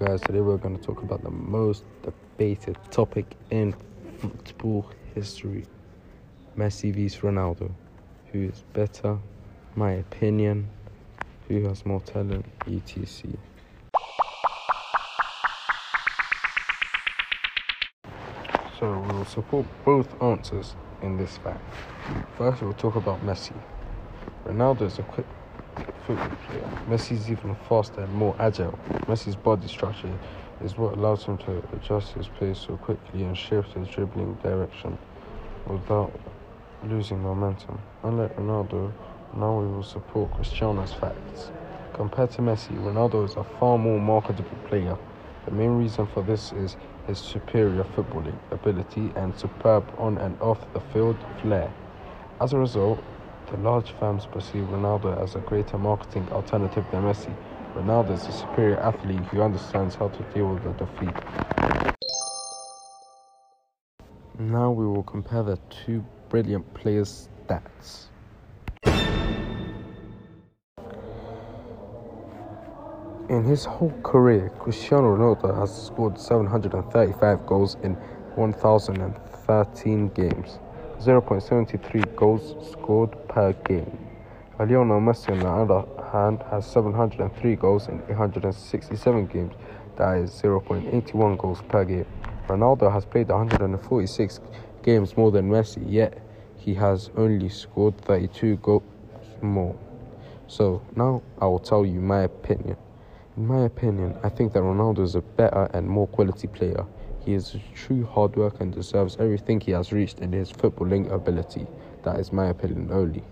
guys, today we're going to talk about the most debated topic in football history Messi vs Ronaldo. Who is better? My opinion. Who has more talent? etc. So we will support both answers in this fact. First, we'll talk about Messi. Ronaldo is a quick football player. Messi is even faster and more agile. Messi's body structure is what allows him to adjust his pace so quickly and shift his dribbling direction without losing momentum. Unlike Ronaldo, now we will support Cristiano's facts. Compared to Messi, Ronaldo is a far more marketable player. The main reason for this is his superior footballing ability and superb on and off the field flair. As a result, the large firms perceive Ronaldo as a greater marketing alternative than Messi. Ronaldo is a superior athlete who understands how to deal with the defeat. Now we will compare the two brilliant players' stats. In his whole career, Cristiano Ronaldo has scored 735 goals in 1,013 games, 0.73 goals scored per game. Lionel Messi, on the other hand, has 703 goals in 867 games, that is 0.81 goals per game. Ronaldo has played 146 games more than Messi, yet he has only scored 32 goals more. So now I will tell you my opinion. In my opinion, I think that Ronaldo is a better and more quality player. He is a true hard worker and deserves everything he has reached in his footballing ability. That is my opinion only.